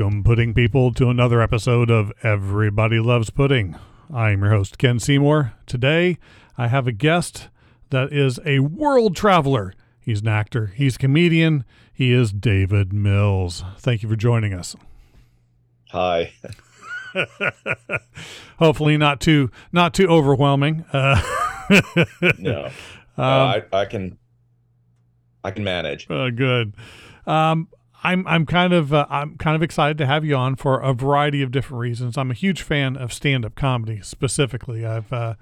Welcome, pudding people, to another episode of Everybody Loves Pudding. I'm your host, Ken Seymour. Today, I have a guest that is a world traveler. He's an actor, he's a comedian, he is David Mills. Thank you for joining us. Hi. Hopefully, not too not too overwhelming. Uh, no, um, uh, I, I, can I can manage. Uh, good. Um, I'm I'm kind of uh, I'm kind of excited to have you on for a variety of different reasons. I'm a huge fan of stand-up comedy specifically. I've uh,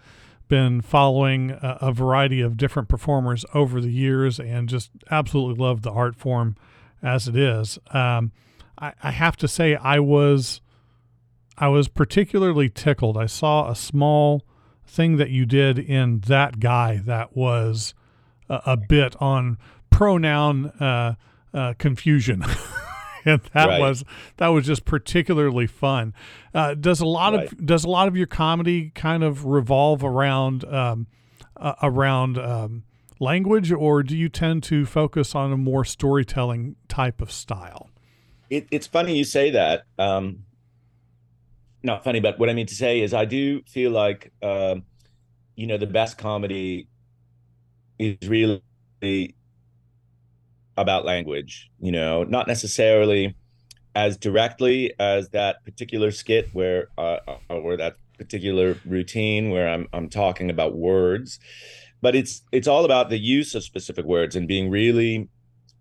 been following a, a, variety of different performers over the years and just absolutely love the art form as it is. Um, I, I have to say I was I was particularly tickled. I saw a small thing that you did in that guy that was a, a bit on pronoun. Uh, uh, confusion. and that right. was that was just particularly fun. Uh, does a lot right. of does a lot of your comedy kind of revolve around um, uh, around um, language, or do you tend to focus on a more storytelling type of style? It, it's funny you say that. Um, not funny, but what I mean to say is, I do feel like um, you know the best comedy is really about language, you know, not necessarily as directly as that particular skit where uh, uh, or that particular routine where I'm I'm talking about words, but it's it's all about the use of specific words and being really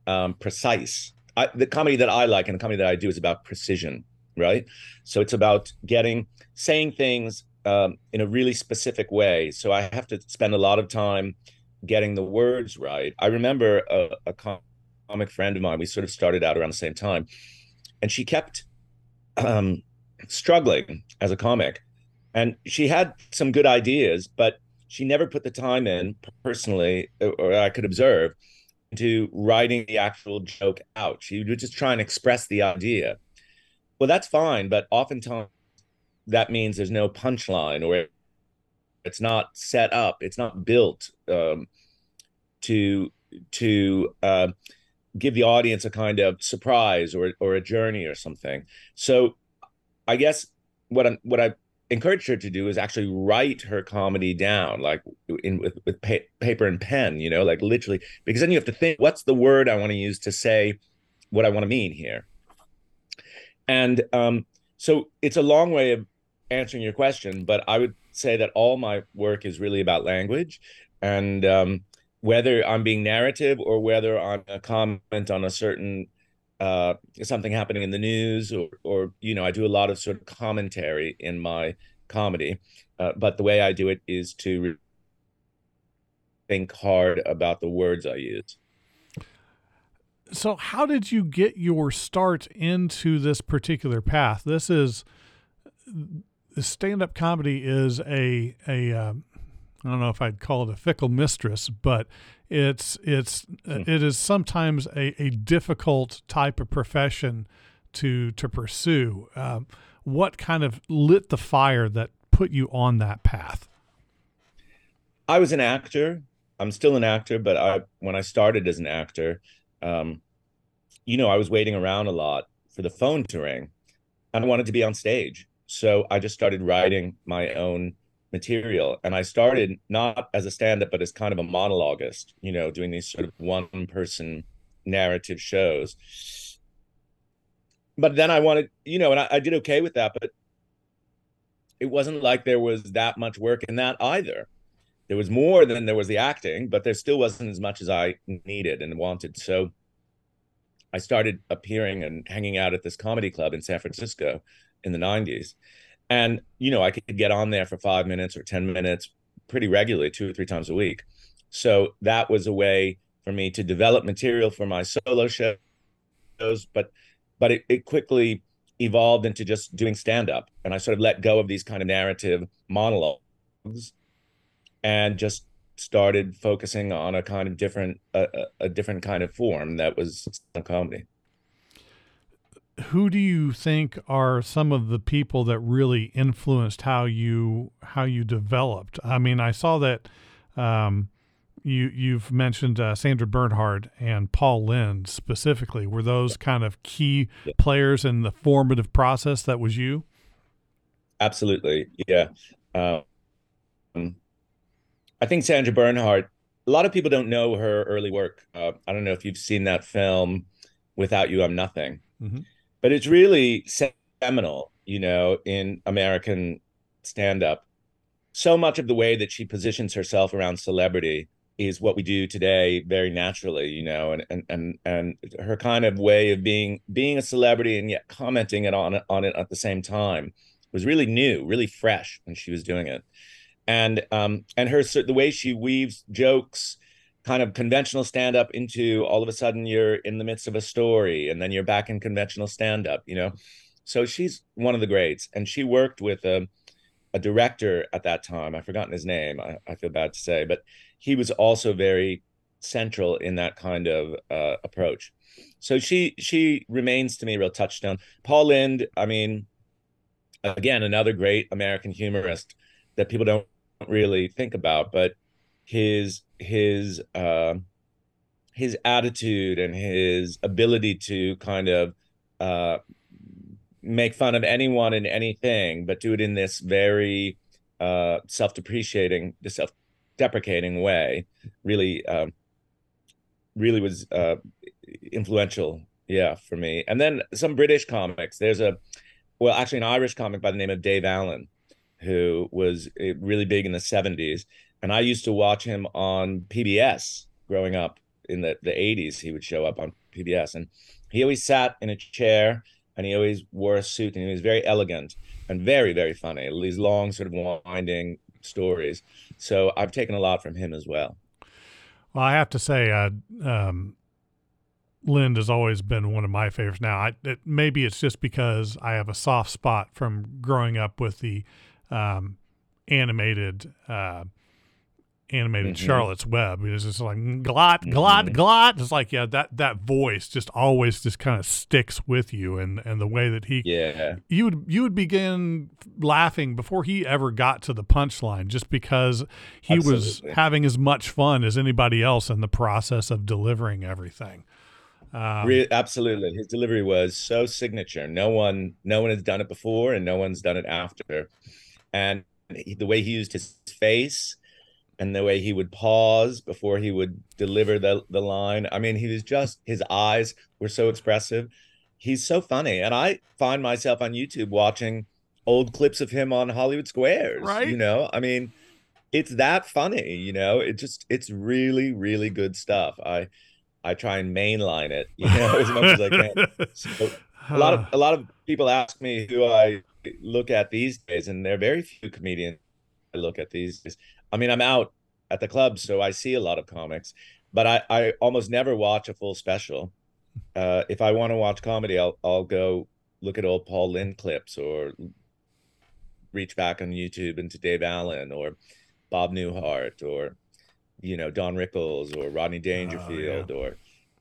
um, precise. I, the comedy that I like and the comedy that I do is about precision, right? So it's about getting saying things um, in a really specific way. So I have to spend a lot of time getting the words right. I remember a, a comic friend of mine. We sort of started out around the same time, and she kept um, struggling as a comic, and she had some good ideas, but she never put the time in personally, or I could observe, into writing the actual joke out. She would just try and express the idea. Well, that's fine, but oftentimes that means there's no punchline or it's not set up, it's not built um, to to uh, give the audience a kind of surprise or or a journey or something. So I guess what I what I encouraged her to do is actually write her comedy down like in with, with pa- paper and pen, you know, like literally because then you have to think what's the word I want to use to say what I want to mean here. And um, so it's a long way of answering your question, but I would say that all my work is really about language and um, whether I'm being narrative or whether I'm a comment on a certain uh, something happening in the news or or you know I do a lot of sort of commentary in my comedy, uh, but the way I do it is to think hard about the words I use. So, how did you get your start into this particular path? This is stand-up comedy is a a um, I don't know if I'd call it a fickle mistress, but it's it's hmm. it is sometimes a, a difficult type of profession to to pursue. Um, what kind of lit the fire that put you on that path? I was an actor. I'm still an actor, but I when I started as an actor, um, you know, I was waiting around a lot for the phone to ring, and I wanted to be on stage. So I just started writing my own material. And I started not as a stand up, but as kind of a monologuist, you know, doing these sort of one person narrative shows. But then I wanted, you know, and I, I did okay with that, but it wasn't like there was that much work in that either. There was more than there was the acting, but there still wasn't as much as I needed and wanted. So I started appearing and hanging out at this comedy club in San Francisco in the 90s and you know i could get on there for five minutes or ten minutes pretty regularly two or three times a week. So that was a way for me to develop material for my solo shows but but it, it quickly evolved into just doing stand up and i sort of let go of these kind of narrative monologues and just started focusing on a kind of different a different kind of form that was comedy who do you think are some of the people that really influenced how you how you developed? I mean, I saw that um, you you've mentioned uh, Sandra Bernhard and Paul Lynde specifically. Were those kind of key Yeah. players in the formative process that was you? Absolutely, yeah. Um, I think Sandra Bernhard. A lot of people don't know her early work. Uh, I don't know if you've seen that film, "Without You, I'm Nothing," Mhm. But it's really seminal, you know, in American stand-up. So much of the way that she positions herself around celebrity is what we do today very naturally, you know, and and and and her kind of way of being being a celebrity and yet commenting it on it on it at the same time was really new, really fresh when she was doing it. And um and her the way she weaves jokes kind of conventional stand up into all of a sudden you're in the midst of a story and then you're back in conventional stand up, you know. So she's one of the greats and she worked with a a director at that time. I've forgotten his name. I, I feel bad to say, but he was also very central in that kind of uh, approach. So she she remains to me a real touchstone. Paul Lynde, I mean, again, another great American humorist that people don't really think about, but his his uh, his attitude and his ability to kind of uh, make fun of anyone and anything, but do it in this very uh, self-depreciating, self-deprecating way, really, um, really was uh, influential. Yeah, for me. And then some British comics. There's a, well, actually, an Irish comic by the name of Dave Allen, who was uh, really big in the '70s, and I used to watch him on PBS growing up in the the '80s. He would show up on PBS, and he always sat in a chair and he always wore a suit and he was very elegant and very very funny these long sort of winding stories so i've taken a lot from him as well Well, I have to say, uh, um, Lynde has always been one of my favorites. Now, I, it, maybe it's just because I have a soft spot from growing up with the um, animated uh, animated Mhm. Charlotte's Web. It's just like glot, glot, Mhm. glot. It's like yeah, that that voice just always just kind of sticks with you, and and the way that he yeah you would you would begin laughing before he ever got to the punchline just because he was having as much fun as anybody else in the process of delivering everything um, Re- absolutely his delivery was so signature no one no one has done it before and no one's done it after and he- the way he used his face and the way he would pause before he would deliver the the line. I mean he was just his eyes were so expressive. He's so funny. And i find myself on youtube watching old clips of him on hollywood squares Right. you know? I mean it's that funny you know? It just it's really really good stuff. I i try and mainline it you know as much as i can. So a lot of a lot of people ask me who I look at these days, and there are very few comedians I look at these days. I mean, I'm out at the club, so I see a lot of comics, but I, I almost never watch a full special. Uh, if I want to watch comedy, I'll I'll go look at old Paul Lynde clips or reach back on YouTube into Dave Allen or Bob Newhart or you know Don Rickles or Rodney Dangerfield or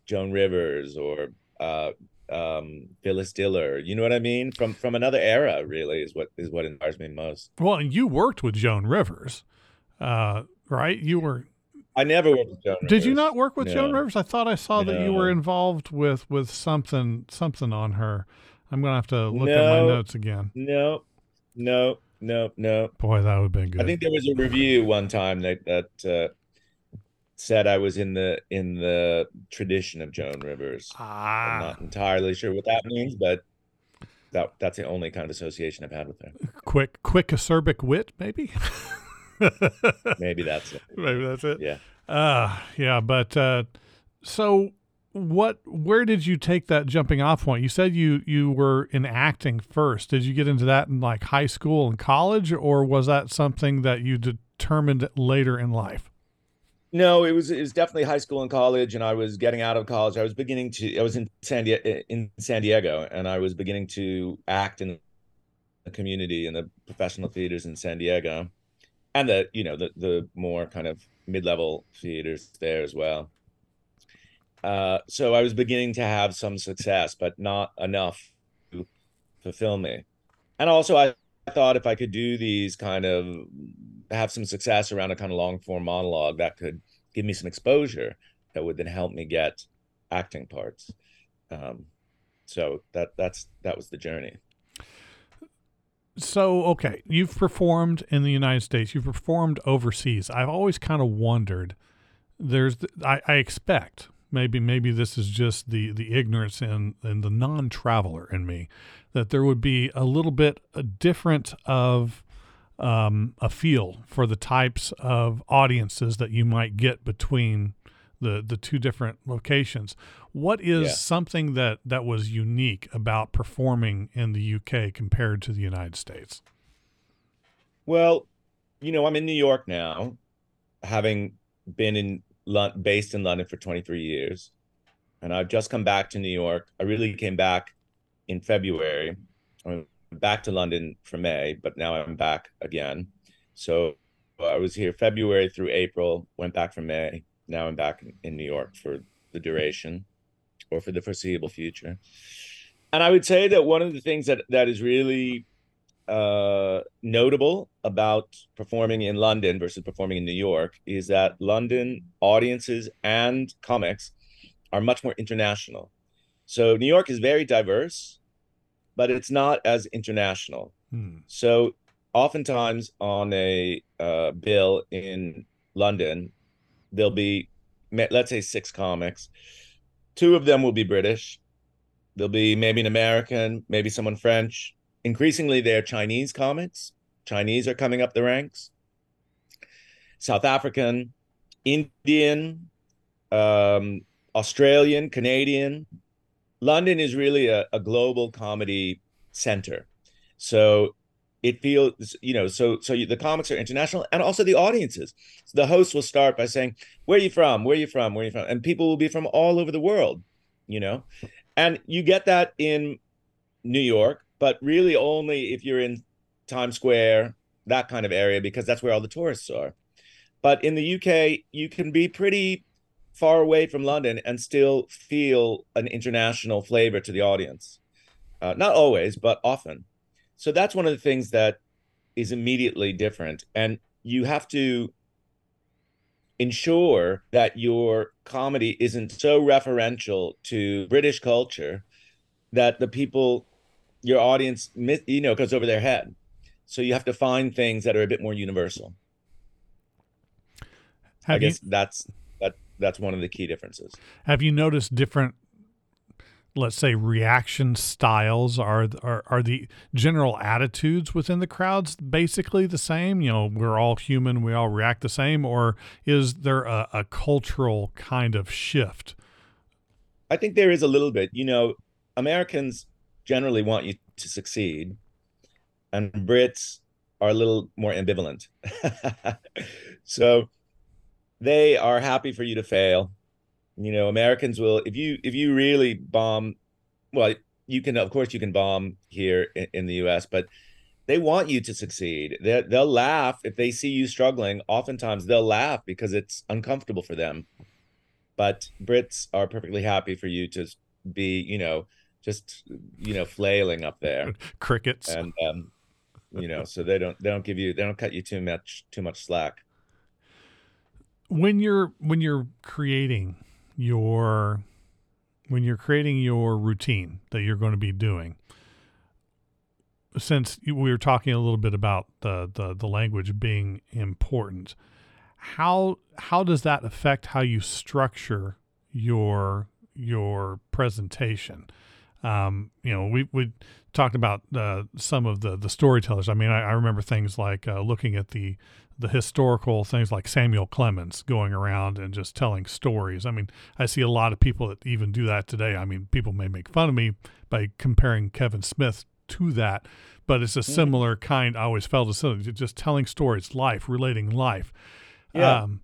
Joan Rivers or uh, um, Phyllis Diller. You know what I mean? From from another era, really is what is what inspires me most. well and you worked with joan rivers uh, right? You were I never worked with Joan. did you not work with joan rivers? I thought i saw that you were involved with with something something on her. I'm gonna have to look at my notes again. No, no, no, no. boy that would have been good. I think there was a review one time that that uh, said I was in the in the tradition of Joan Rivers. I'm ah. not entirely sure what that means, but that that's the only kind of association I've had with her. quick quick acerbic wit maybe Maybe that's it. maybe that's it Yeah. Uh yeah, but uh so what where did you take that jumping off point? You said you you were in acting first. Did you get into that in like high school and college or was that something that you determined later in life? No, it was it was definitely high school and college, and I was getting out of college. I was beginning to I was in San Diego in San Diego, and I was beginning to act in the community in the professional theaters in San Diego, and the you know the the more kind of mid level theaters there as well. Uh, so I was beginning to have some success, but not enough to fulfill me. And also, I thought if I could do these kind of have some success around a kind of long form monologue, that could give me some exposure that would then help me get acting parts. Um, so that that's that was the journey. So okay, you've performed in the United States. You've performed overseas. I've always kind of wondered. There's, I, I expect maybe maybe this is just the the ignorance and and the non-traveler in me that there would be a little bit a different of um, a feel for the types of audiences that you might get between the the two different locations. What is yeah. something that that was unique about performing in the UK compared to the United States? Well, you know, I'm in New York now, having been in based in London for 23 years, and I've just come back to New York. I really came back in February. I'm back to London for May, but now I'm back again. So uh, I was here February through April, went back for May. Now I'm back in New York for the duration or for the foreseeable future. And I would say that one of the things that that is really uh, notable about performing in London versus performing in New York is that London audiences and comics are much more international. So New York is very diverse, but it's not as international. Hmm. So oftentimes on a uh, bill in London, there'll be let's say six comics. Two of them will be British. There'll be maybe an American, maybe someone French. Increasingly, they're Chinese comics. Chinese are coming up the ranks. South African, Indian, um, Australian, Canadian. London is really a, a global comedy center. So it feels you know so so you, the comics are international and also the audiences. So the host will start by saying where are you from? Where are you from? Where are you from? And people will be from all over the world you know? And you get that in new york but really only if you're in times square that kind of area because that's where all the tourists are. But in the uk you can be pretty far away from london and still feel an international flavor to the audience. Uh, not always but often so that's one of the things that is immediately different. And you have to ensure that your comedy isn't so referential to British culture that the people, your audience, you know, goes over their head. So you have to find things that are a bit more universal. Have I guess you, that's that that's one of the key differences. Have you noticed different let's say reaction styles are, are are the general attitudes within the crowds basically the same? You know we're all human we all react the same or is there a, a cultural kind of shift? I think there is a little bit. You know americans generally want you to succeed and brits are a little more ambivalent. So they are happy for you to fail you know americans will if you if you really bomb well you can of course you can bomb here in, in the us but they want you to succeed. They they'll laugh if they see you struggling. Oftentimes they'll laugh because it's uncomfortable for them. But brits are perfectly happy for you to be you know just you know flailing up there. Crickets. And um you know so they don't they don't give you they don't cut you too much too much slack. When you're when you're creating your when you're creating your routine that you're going to be doing since we were talking a little bit about the, the, the language being important how how does that affect how you structure your your presentation um, you know we we talked about uh, some of the the storytellers i mean i, I remember things like uh, looking at the the historical things like Samuel Clemens going around and just telling stories. I mean, I see a lot of people that even do that today. I mean, people may make fun of me by comparing Kevin Smith to that, but it's a mm-hmm. similar kind. I always felt it's just telling stories, life, relating life. Yeah. Um,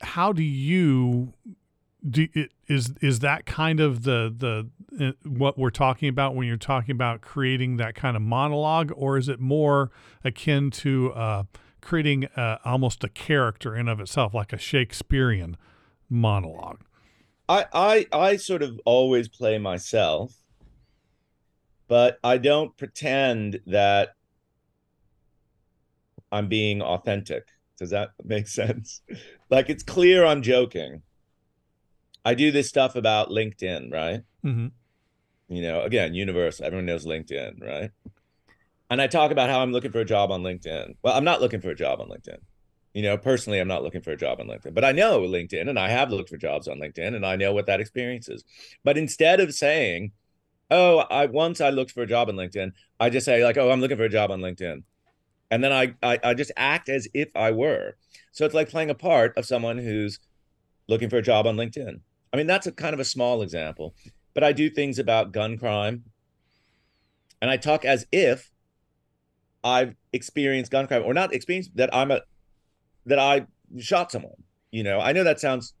how do you do? Is is that kind of the the uh, what we're talking about when you're talking about creating that kind of monologue, or is it more akin to? Uh, creating uh, almost a character in of itself, like a Shakespearean monologue. I, I I sort of always play myself, but I don't pretend that I'm being authentic. Does that make sense? Like it's clear I'm joking. I do this stuff about LinkedIn, right? Mm-hmm. You know, again, universal. Everyone knows LinkedIn, right? And I talk about how I'm looking for a job on LinkedIn. Well, I'm not looking for a job on LinkedIn. You know, personally, I'm not looking for a job on LinkedIn, but I know LinkedIn and I have looked for jobs on LinkedIn and I know what that experience is. But instead of saying, oh, I once I looked for a job on LinkedIn, I just say, like, oh, I'm looking for a job on LinkedIn. And then I, I, I just act as if I were. So it's like playing a part of someone who's looking for a job on LinkedIn. I mean, that's a kind of a small example, but I do things about gun crime and I talk as if I've experienced gun crime or not experienced that I'm a that I shot someone. You know, I know that sounds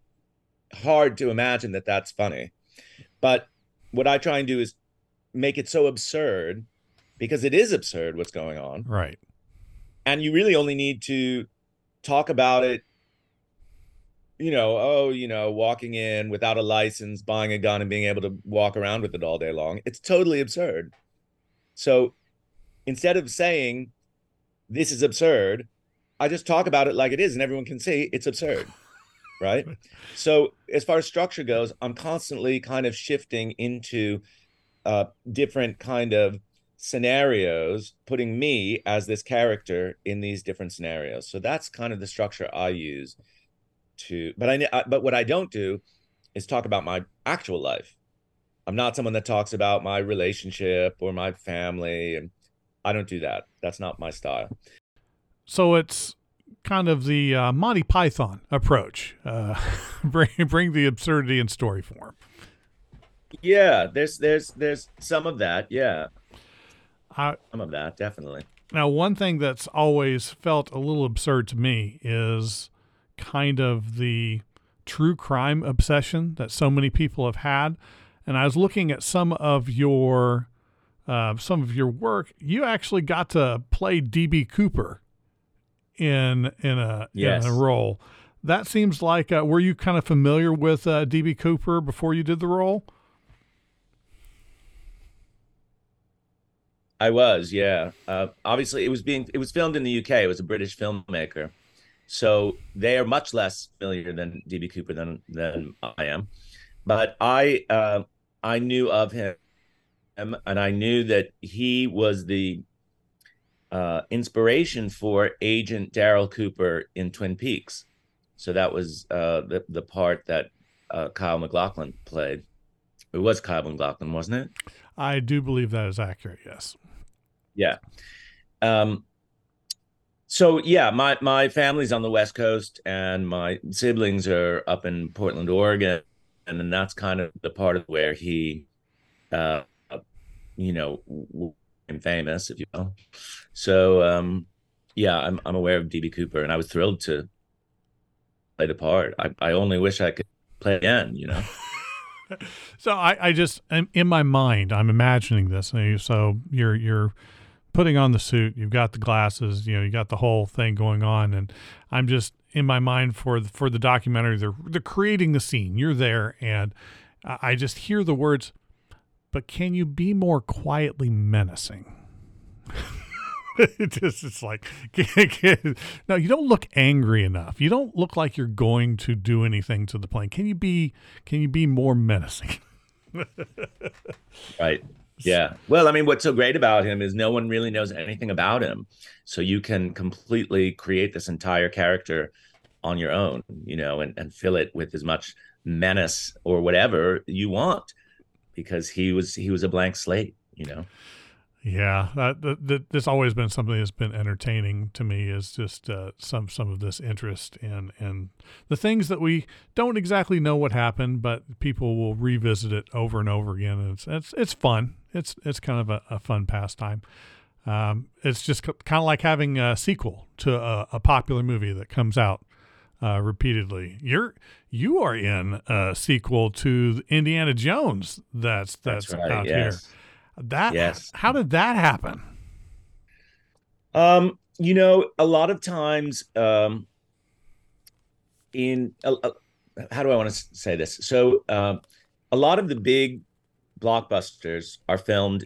hard to imagine that that's funny, but what I try and do is make it so absurd because it is absurd what's going on. Right. And you really only need to talk about it you know, oh, you know, walking in without a license, buying a gun and being able to walk around with it all day long. It's totally absurd. So instead of saying this is absurd, I just talk about it like it is and everyone can see it's absurd. right? So as far as structure goes, I'm constantly kind of shifting into uh, different kind of scenarios, putting me as this character in these different scenarios. So that's kind of the structure I use to but I but what I don't do is talk about my actual life. I'm not someone that talks about my relationship or my family and I don't do that. That's not my style. So it's kind of the uh, Monty Python approach. Uh, bring bring the absurdity in story form. Yeah, there's there's there's some of that. Yeah, I, some of that definitely. Now, one thing that's always felt a little absurd to me is kind of the true crime obsession that so many people have had. And I was looking at some of your uh, some of your work. You actually got to play DB Cooper in in a yes. in a role. That seems like uh, were you kind of familiar with uh, DB Cooper before you did the role? I was, yeah. Uh, obviously, it was being it was filmed in the UK. It was a British filmmaker, so they are much less familiar than DB Cooper than than I am. But I uh, I knew of him, and I knew that he was the uh, inspiration for Agent Daryl Cooper in Twin Peaks. So that was uh, the the part that uh, Kyle MacLachlan played. It was Kyle MacLachlan, wasn't it? I do believe that is accurate. Yes. Yeah. Um, so yeah, my my family's on the West Coast, and my siblings are up in Portland, Oregon, and then that's kind of the part of where he, uh, you know, and famous, if you will. So um, yeah, I'm I'm aware of DB Cooper, and I was thrilled to play the part. I I only wish I could play again, you know. so I I just in my mind I'm imagining this. So you're you're putting on the suit, you've got the glasses, you know, you got the whole thing going on, and I'm just in my mind for the, for the documentary. They're they're creating the scene. You're there, and I just hear the words. But can you be more quietly menacing? it just it's like no you don't look angry enough you don't look like you're going to do anything to the plane can you be can you be more menacing right yeah. Well, I mean, what's so great about him is no one really knows anything about him. So you can completely create this entire character on your own, you know, and, and fill it with as much menace or whatever you want because he was he was a blank slate, you know. Yeah, that, that, that this always been something that's been entertaining to me is just uh, some some of this interest in in the things that we don't exactly know what happened, but people will revisit it over and over again. And it's it's it's fun. It's it's kind of a, a fun pastime. Um, it's just c- kind of like having a sequel to a, a popular movie that comes out uh, repeatedly. You're you are in a sequel to Indiana Jones. That's that's, that's right, out yes. here that yes. How did that happen? Um, you know, a lot of times, um, in uh, how do I want to say this? So, uh, a lot of the big blockbusters are filmed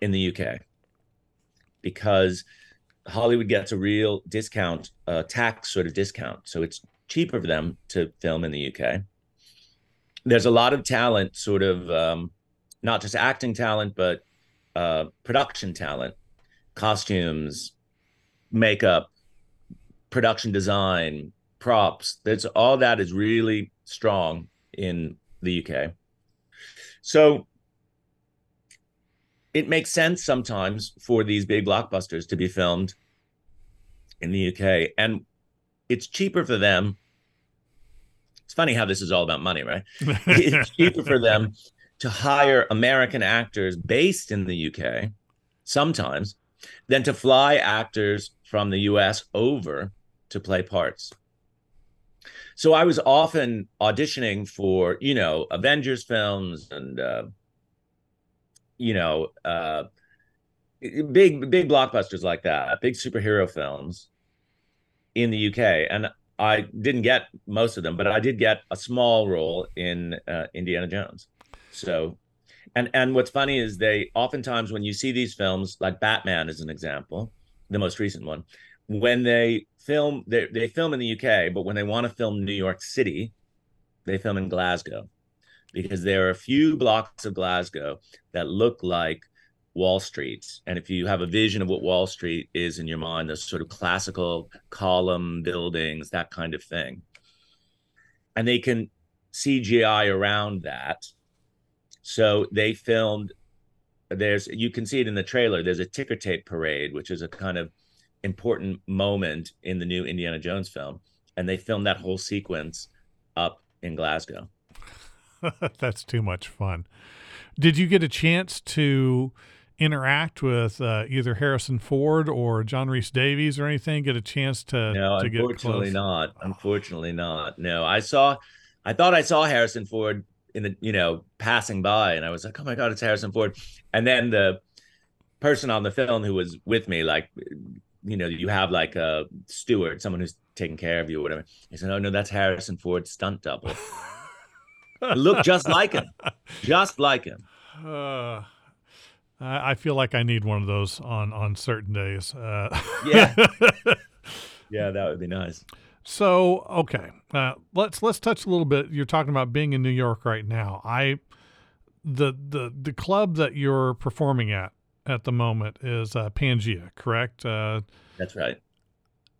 in the UK because Hollywood gets a real discount, uh, tax sort of discount. So it's cheaper for them to film in the UK. There's a lot of talent, sort of um, not just acting talent, but uh, production talent, costumes, makeup, production design, props. That's all that is really strong in the UK. So it makes sense sometimes for these big blockbusters to be filmed in the UK and it's cheaper for them. It's funny how this is all about money, right? it's cheaper for them to hire American actors based in the UK sometimes than to fly actors from the US over to play parts. So I was often auditioning for, you know, Avengers films and uh, you know, uh, big big blockbusters like that, big superhero films in the UK, and I didn't get most of them, but I did get a small role in uh, Indiana Jones. So, and and what's funny is they oftentimes when you see these films, like Batman is an example, the most recent one, when they film they they film in the UK, but when they want to film New York City, they film in Glasgow because there are a few blocks of Glasgow that look like Wall Street. And if you have a vision of what Wall Street is in your mind, those sort of classical column buildings, that kind of thing. And they can CGI around that. So they filmed there's you can see it in the trailer. There's a ticker tape parade, which is a kind of important moment in the new Indiana Jones film. And they filmed that whole sequence up in Glasgow. That's too much fun. Did you get a chance to interact with uh, either Harrison Ford or John Rhys Davies or anything? Get a chance to no, to unfortunately not. Unfortunately not. No, I saw, I thought I saw Harrison Ford in the you know passing by, and I was like, oh my god, it's Harrison Ford. And then the person on the film who was with me, like, you know, you have like a steward, someone who's taking care of you or whatever. He said, oh no, that's Harrison Ford's stunt double. Look just like him, just like him. Uh, I feel like I need one of those on on certain days. Uh, yeah, yeah, that would be nice. So okay, uh, let's let's touch a little bit. You're talking about being in New York right now. I the the the club that you're performing at at the moment is uh, Pangea, correct? Uh, That's right.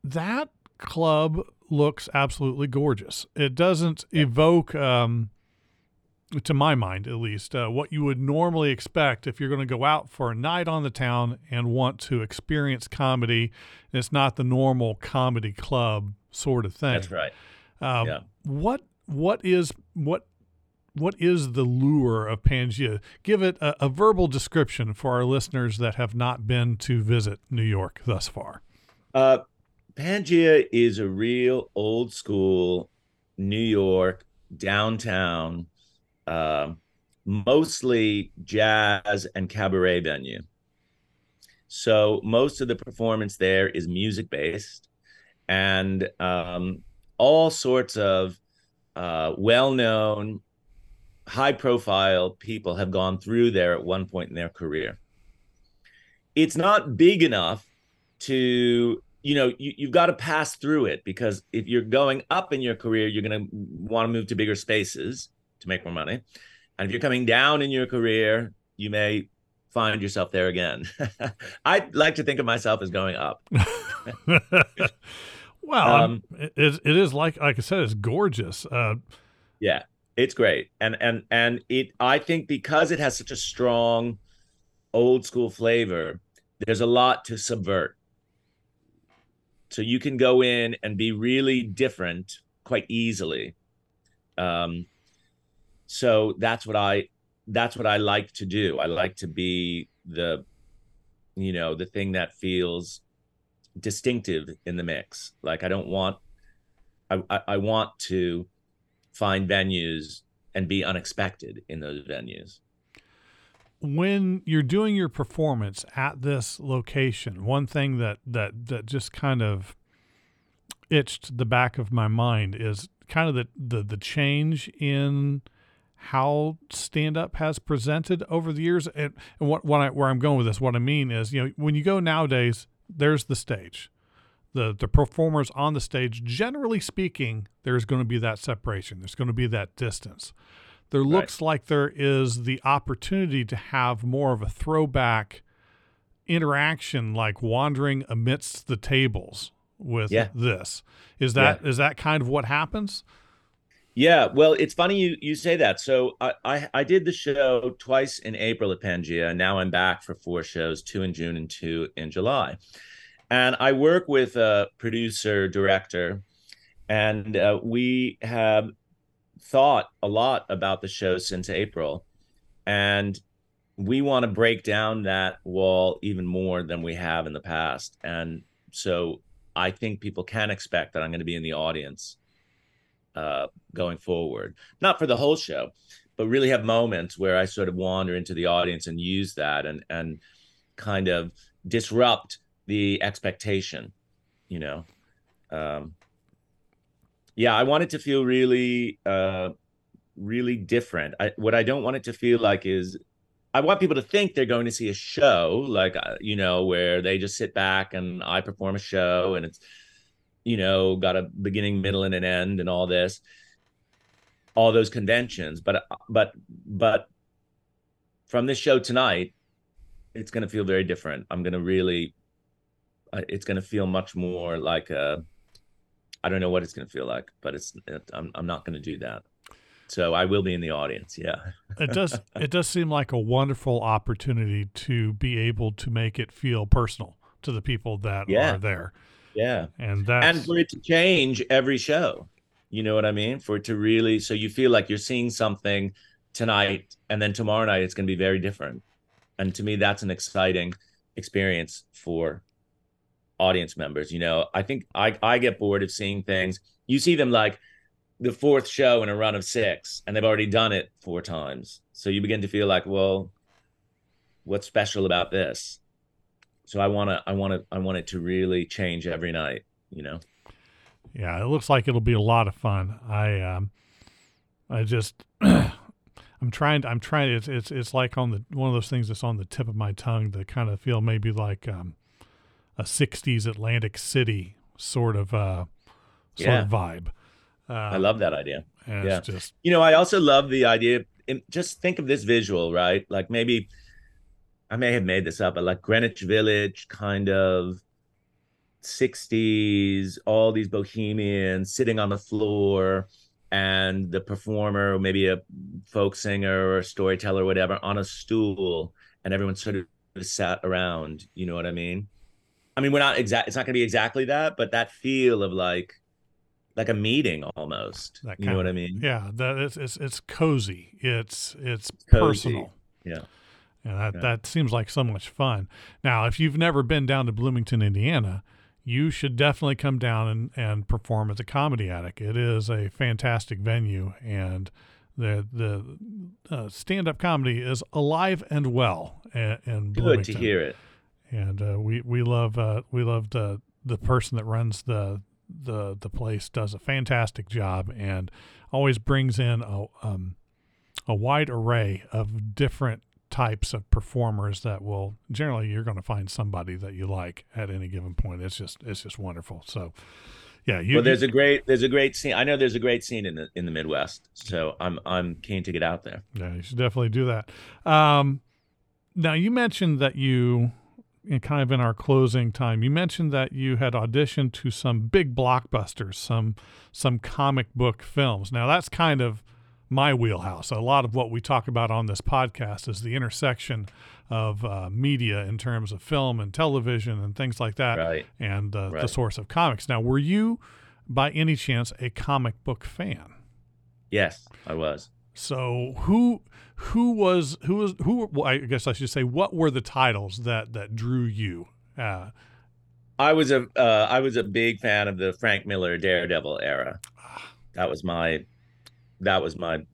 That club looks absolutely gorgeous. It doesn't evoke um, to my mind at least, uh, what you would normally expect if you're going to go out for a night on the town and want to experience comedy. It's not the normal comedy club sort of thing. That's right. Um, yeah. What what is what what is the lure of Pangea? Give it a, a, verbal description for our listeners that have not been to visit New York thus far. Uh, Pangea is a real old school New York downtown uh, mostly jazz and cabaret venue. So most of the performance there is music based, and um, all sorts of uh, well known, high profile people have gone through there at one point in their career. It's not big enough to you know you, you've got to pass through it because if you're going up in your career you're going to want to move to bigger spaces to make more money. And if you're coming down in your career, you may find yourself there again. I like to think of myself as going up. well, um, it, it is like like I said, it's gorgeous. Uh, yeah, it's great, and and and it. I think because it has such a strong old school flavor, there's a lot to subvert. So you can go in and be really different quite easily. Um, so that's what i that's what i like to do. I like to be the you know the thing that feels distinctive in the mix. Like i don't want i i, I want to find venues and be unexpected in those venues. When you're doing your performance at this location one thing that that that just kind of itched the back of my mind is kind of the the, the change in how stand up has presented over the years. And, and what, what I, where I'm going with this, what I mean is, you know, when you go nowadays, there's the stage. The the performers on the stage, generally speaking, there's going to be that separation. There's going to be that distance. There looks right. like there is the opportunity to have more of a throwback interaction, like wandering amidst the tables with yeah. this. Is that yeah. is that kind of what happens? Yeah, well, it's funny you you say that. So I, I, I did the show twice in April at Pangea. Now I'm back for four shows, two in June and two in July. And I work with a producer director, and uh, we have thought a lot about the show since April, and we want to break down that wall even more than we have in the past. And so I think people can expect that I'm going to be in the audience uh, going forward. Not for the whole show, but really have moments where I sort of wander into the audience and use that and and kind of disrupt the expectation, you know. Um, yeah, I want it to feel really, uh, really different. I, what I don't want it to feel like is I want people to think they're going to see a show, like uh, you know, where they just sit back and I perform a show, and it's you know, got a beginning, middle, and an end, and all this, all those conventions. But but but from this show tonight, it's going to feel very different. I'm going to really, uh, it's going to feel much more like a. I don't know what it's going to feel like, but it's. It, I'm I'm not going to do that. So I will be in the audience. Yeah. it does. It does seem like a wonderful opportunity to be able to make it feel personal to the people that yeah. are there. Yeah. And that and for it to change every show. You know what I mean? For it to really so you feel like you're seeing something tonight and then tomorrow night it's going to be very different. And to me that's an exciting experience for audience members, you know. I think I I get bored of seeing things. You see them like the fourth show in a run of 6 and they've already done it four times. So you begin to feel like, well, what's special about this? So I want to I want to I want it to really change every night, you know. Yeah, it looks like it'll be a lot of fun. I um I just I'm trying to, I'm trying to, it's it's it's like on the one of those things that's on the tip of my tongue to kind of feel maybe like um a 60s Atlantic City sort of uh sort yeah. of vibe. Um, I love that idea. yeah. just You know, I also love the idea and just think of this visual, right? Like maybe I may have made this up, but like Greenwich Village kind of 60s, all these bohemians sitting on the floor and the performer, maybe a folk singer or a storyteller or whatever, on a stool, and everyone sort of sat around. You know what I mean? I mean, we're not exact. It's not going to be exactly that, but that feel of like, like a meeting almost. you know what I mean? Yeah, that it's it's, it's cozy. It's it's cozy. personal. Yeah. And that, yeah. that seems like so much fun. Now, if you've never been down to Bloomington, Indiana, you should definitely come down and, and perform at the Comedy Attic. It is a fantastic venue, and the the uh, stand up comedy is alive and well in, in Bloomington. Good to hear it. And uh, we we love uh, we love the the person that runs the the the place does a fantastic job and always brings in a um, a wide array of different types of performers that will generally you're going to find somebody that you like at any given point. It's just it's just wonderful. So yeah, you, well, there's a great there's a great scene. I know there's a great scene in the in the Midwest, so I'm I'm keen to get out there. Yeah, you should definitely do that. Um, now you mentioned that you, kind of in our closing time, you mentioned that you had auditioned to some big blockbusters, some some comic book films. Now that's kind of my wheelhouse. A lot of what we talk about on this podcast is the intersection of uh, media in terms of film and television and things like that, right. and uh, right. the source of comics. Now, were you, by any chance, a comic book fan? Yes, I was. So who who was who was who? Well, I guess I should say, what were the titles that that drew you? Uh, I was a uh, I was a big fan of the Frank Miller Daredevil era. Ah. That was my that was my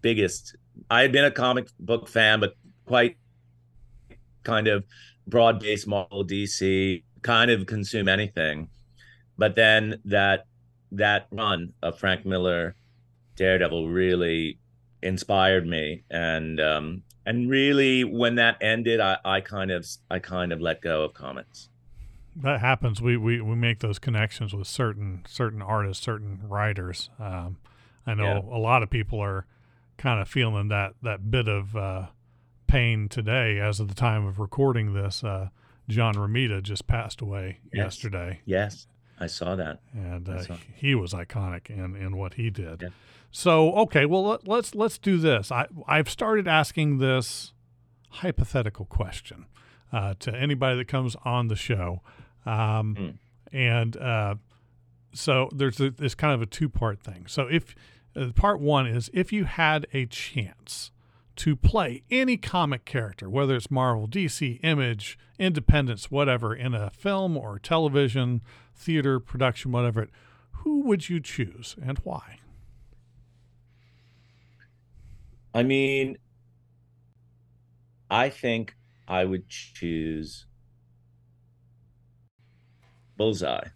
biggest. I had been a comic book fan, but quite kind of broad based Marvel DC, kind of consume anything. But then that that run of Frank Miller Daredevil really inspired me, and um, and really when that ended I, I kind of i kind of let go of comics that happens we, we we make those connections with certain certain artists certain writers um, i know yeah. a lot of people are kind of feeling that that bit of uh, pain today as of the time of recording this uh, john Romita just passed away yes. yesterday yes i saw that and uh, saw. he was iconic in in what he did yeah. So okay, well let, let's let's do this. I I've started asking this hypothetical question uh, to anybody that comes on the show, um, mm. and uh, so there's a, this kind of a two part thing. So if uh, part one is if you had a chance to play any comic character, whether it's Marvel, DC, Image, Independence, whatever, in a film or television, theater production, whatever, who would you choose and why? I mean, I think I would choose Bullseye.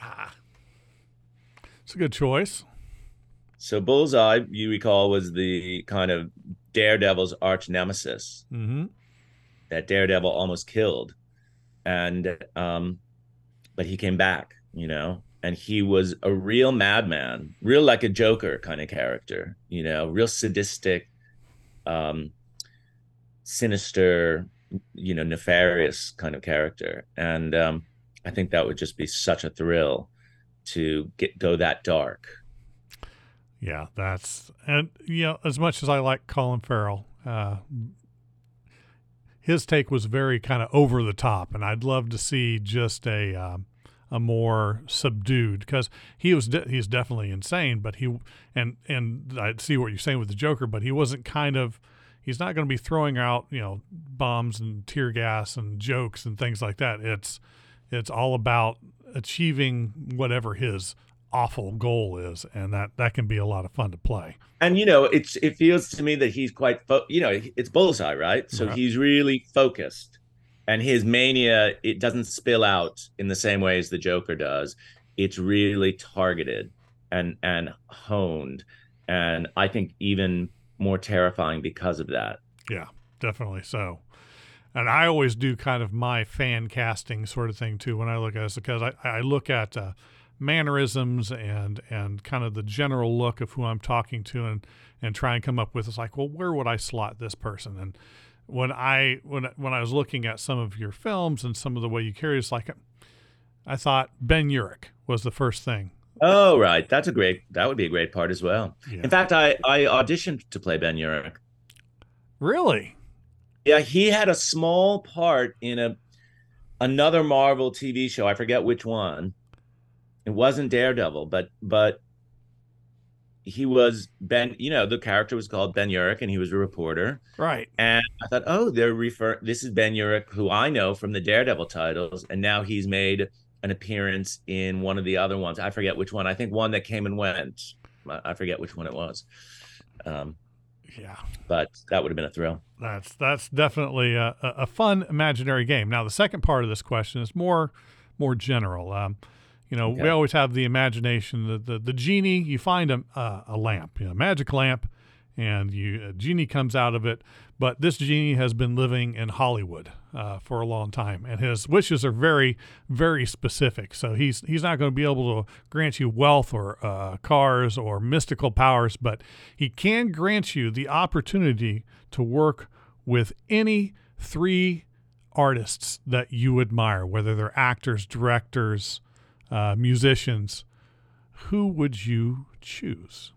Ah, it's a good choice. So Bullseye, you recall, was the kind of Daredevil's arch nemesis mm-hmm. that Daredevil almost killed, and um, but he came back, you know, and he was a real madman, real like a Joker kind of character, you know, real sadistic, um, sinister, you know, nefarious kind of character. And um, I think that would just be such a thrill to get go that dark. Yeah, that's and you know, as much as I like Colin Farrell, uh, his take was very kind of over the top, and I'd love to see just a um, a more subdued because he was de- he's definitely insane, but he and and I see what you're saying with the Joker, but he wasn't kind of he's not going to be throwing out you know bombs and tear gas and jokes and things like that. It's it's all about achieving whatever his awful goal is, and that that can be a lot of fun to play. And you know, it's it feels to me that he's quite fo- you know it's bullseye, right? So right. he's really focused and his mania it doesn't spill out in the same way as the Joker does. It's really targeted and and honed, and I think even more terrifying because of that. Yeah, definitely so. And I always do kind of my fan casting sort of thing too when I look at this because I, I look at uh, mannerisms and and kind of the general look of who I'm talking to and and try and come up with it's like well where would I slot this person and when I when when I was looking at some of your films and some of the way you carry, it's like I thought Ben Urich was the first thing. Oh right, that's a great. That would be a great part as well. Yeah. In fact, I I auditioned to play Ben Urich. Really? Yeah, he had a small part in a another Marvel TV show. I forget which one. It wasn't Daredevil, but but he was Ben, you know, the character was called Ben Urich and he was a reporter. Right. And I thought, oh, they're refer this is Ben Urich, who I know from the Daredevil titles, and now he's made an appearance in one of the other ones. I forget which one. I think one that came and went. I forget which one it was. Um, yeah. But that would have been a thrill. That's that's definitely a, a fun imaginary game. Now the second part of this question is more more general. Um, you know, okay. we always have the imagination. The, the, the genie, you find a, a lamp, you know, a magic lamp, and you a genie comes out of it. But this genie has been living in Hollywood uh, for a long time, and his wishes are very, very specific. So he's he's not going to be able to grant you wealth or uh, cars or mystical powers, but he can grant you the opportunity to work with any three artists that you admire, whether they're actors, directors, uh, musicians, who would you choose?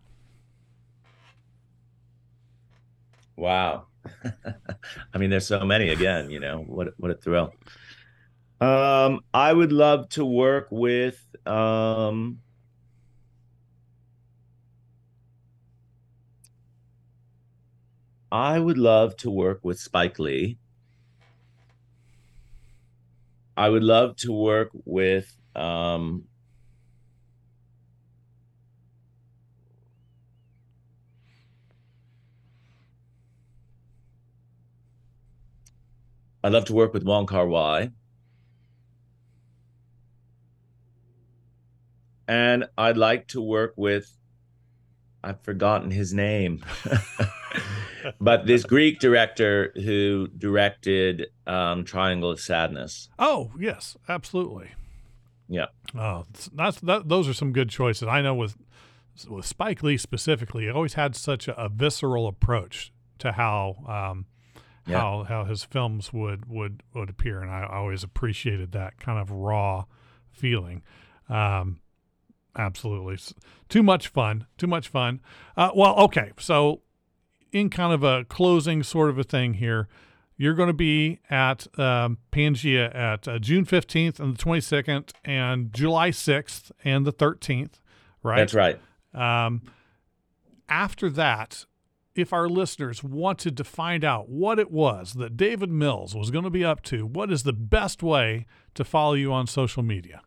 Wow. I mean, there's so many again, you know, what, what a thrill. Um, I would love to work with, um, I would love to work with Spike Lee. I would love to work with um, I love to work with Wong Kar Wai. And I'd like to work with, I've forgotten his name. but this Greek director who directed um, Triangle of Sadness. Oh yes, absolutely. Yeah. Oh, that's that. Those are some good choices. I know with with Spike Lee specifically, he always had such a, a visceral approach to how um, yeah. how how his films would would would appear, and I always appreciated that kind of raw feeling. Um, absolutely, too much fun, too much fun. Uh, well, okay, so in kind of a closing sort of a thing here. You're going to be at um, Pangea at uh, June 15th and the 22nd, and July 6th and the 13th, right? That's right. Um, after that, if our listeners wanted to find out what it was that David Mills was going to be up to, what is the best way to follow you on social media?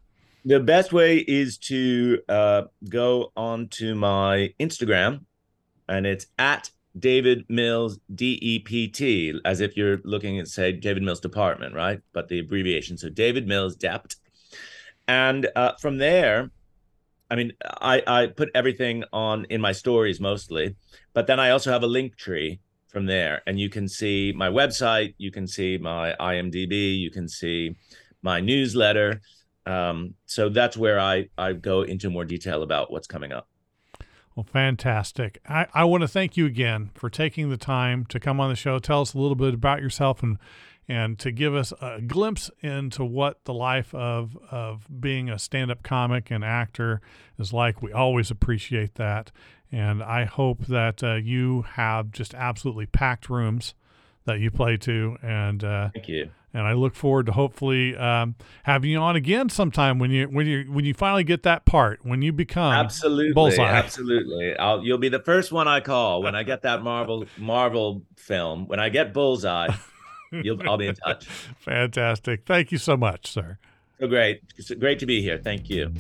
The best way is to uh, go onto my Instagram, and it's at David Mills DEPT, as if you're looking at, say, David Mills Department, right? But the abbreviation. So David Mills DEPT. And uh, from there, I mean, I, I put everything on in my stories mostly, but then I also have a link tree from there, and you can see my website, you can see my IMDb, you can see my newsletter. Um, so that's where I I go into more detail about what's coming up. Well, fantastic. I, I want to thank you again for taking the time to come on the show. Tell us a little bit about yourself and and to give us a glimpse into what the life of of being a stand-up comic and actor is like. We always appreciate that, and I hope that uh, you have just absolutely packed rooms that you play to. And uh, thank you. And I look forward to hopefully um, having you on again sometime when you when you when you finally get that part when you become absolutely bullseye. absolutely. I'll, you'll be the first one I call when I get that Marvel Marvel film when I get Bullseye. You'll, I'll be in touch. Fantastic. Thank you so much, sir. So great. It's great to be here. Thank you.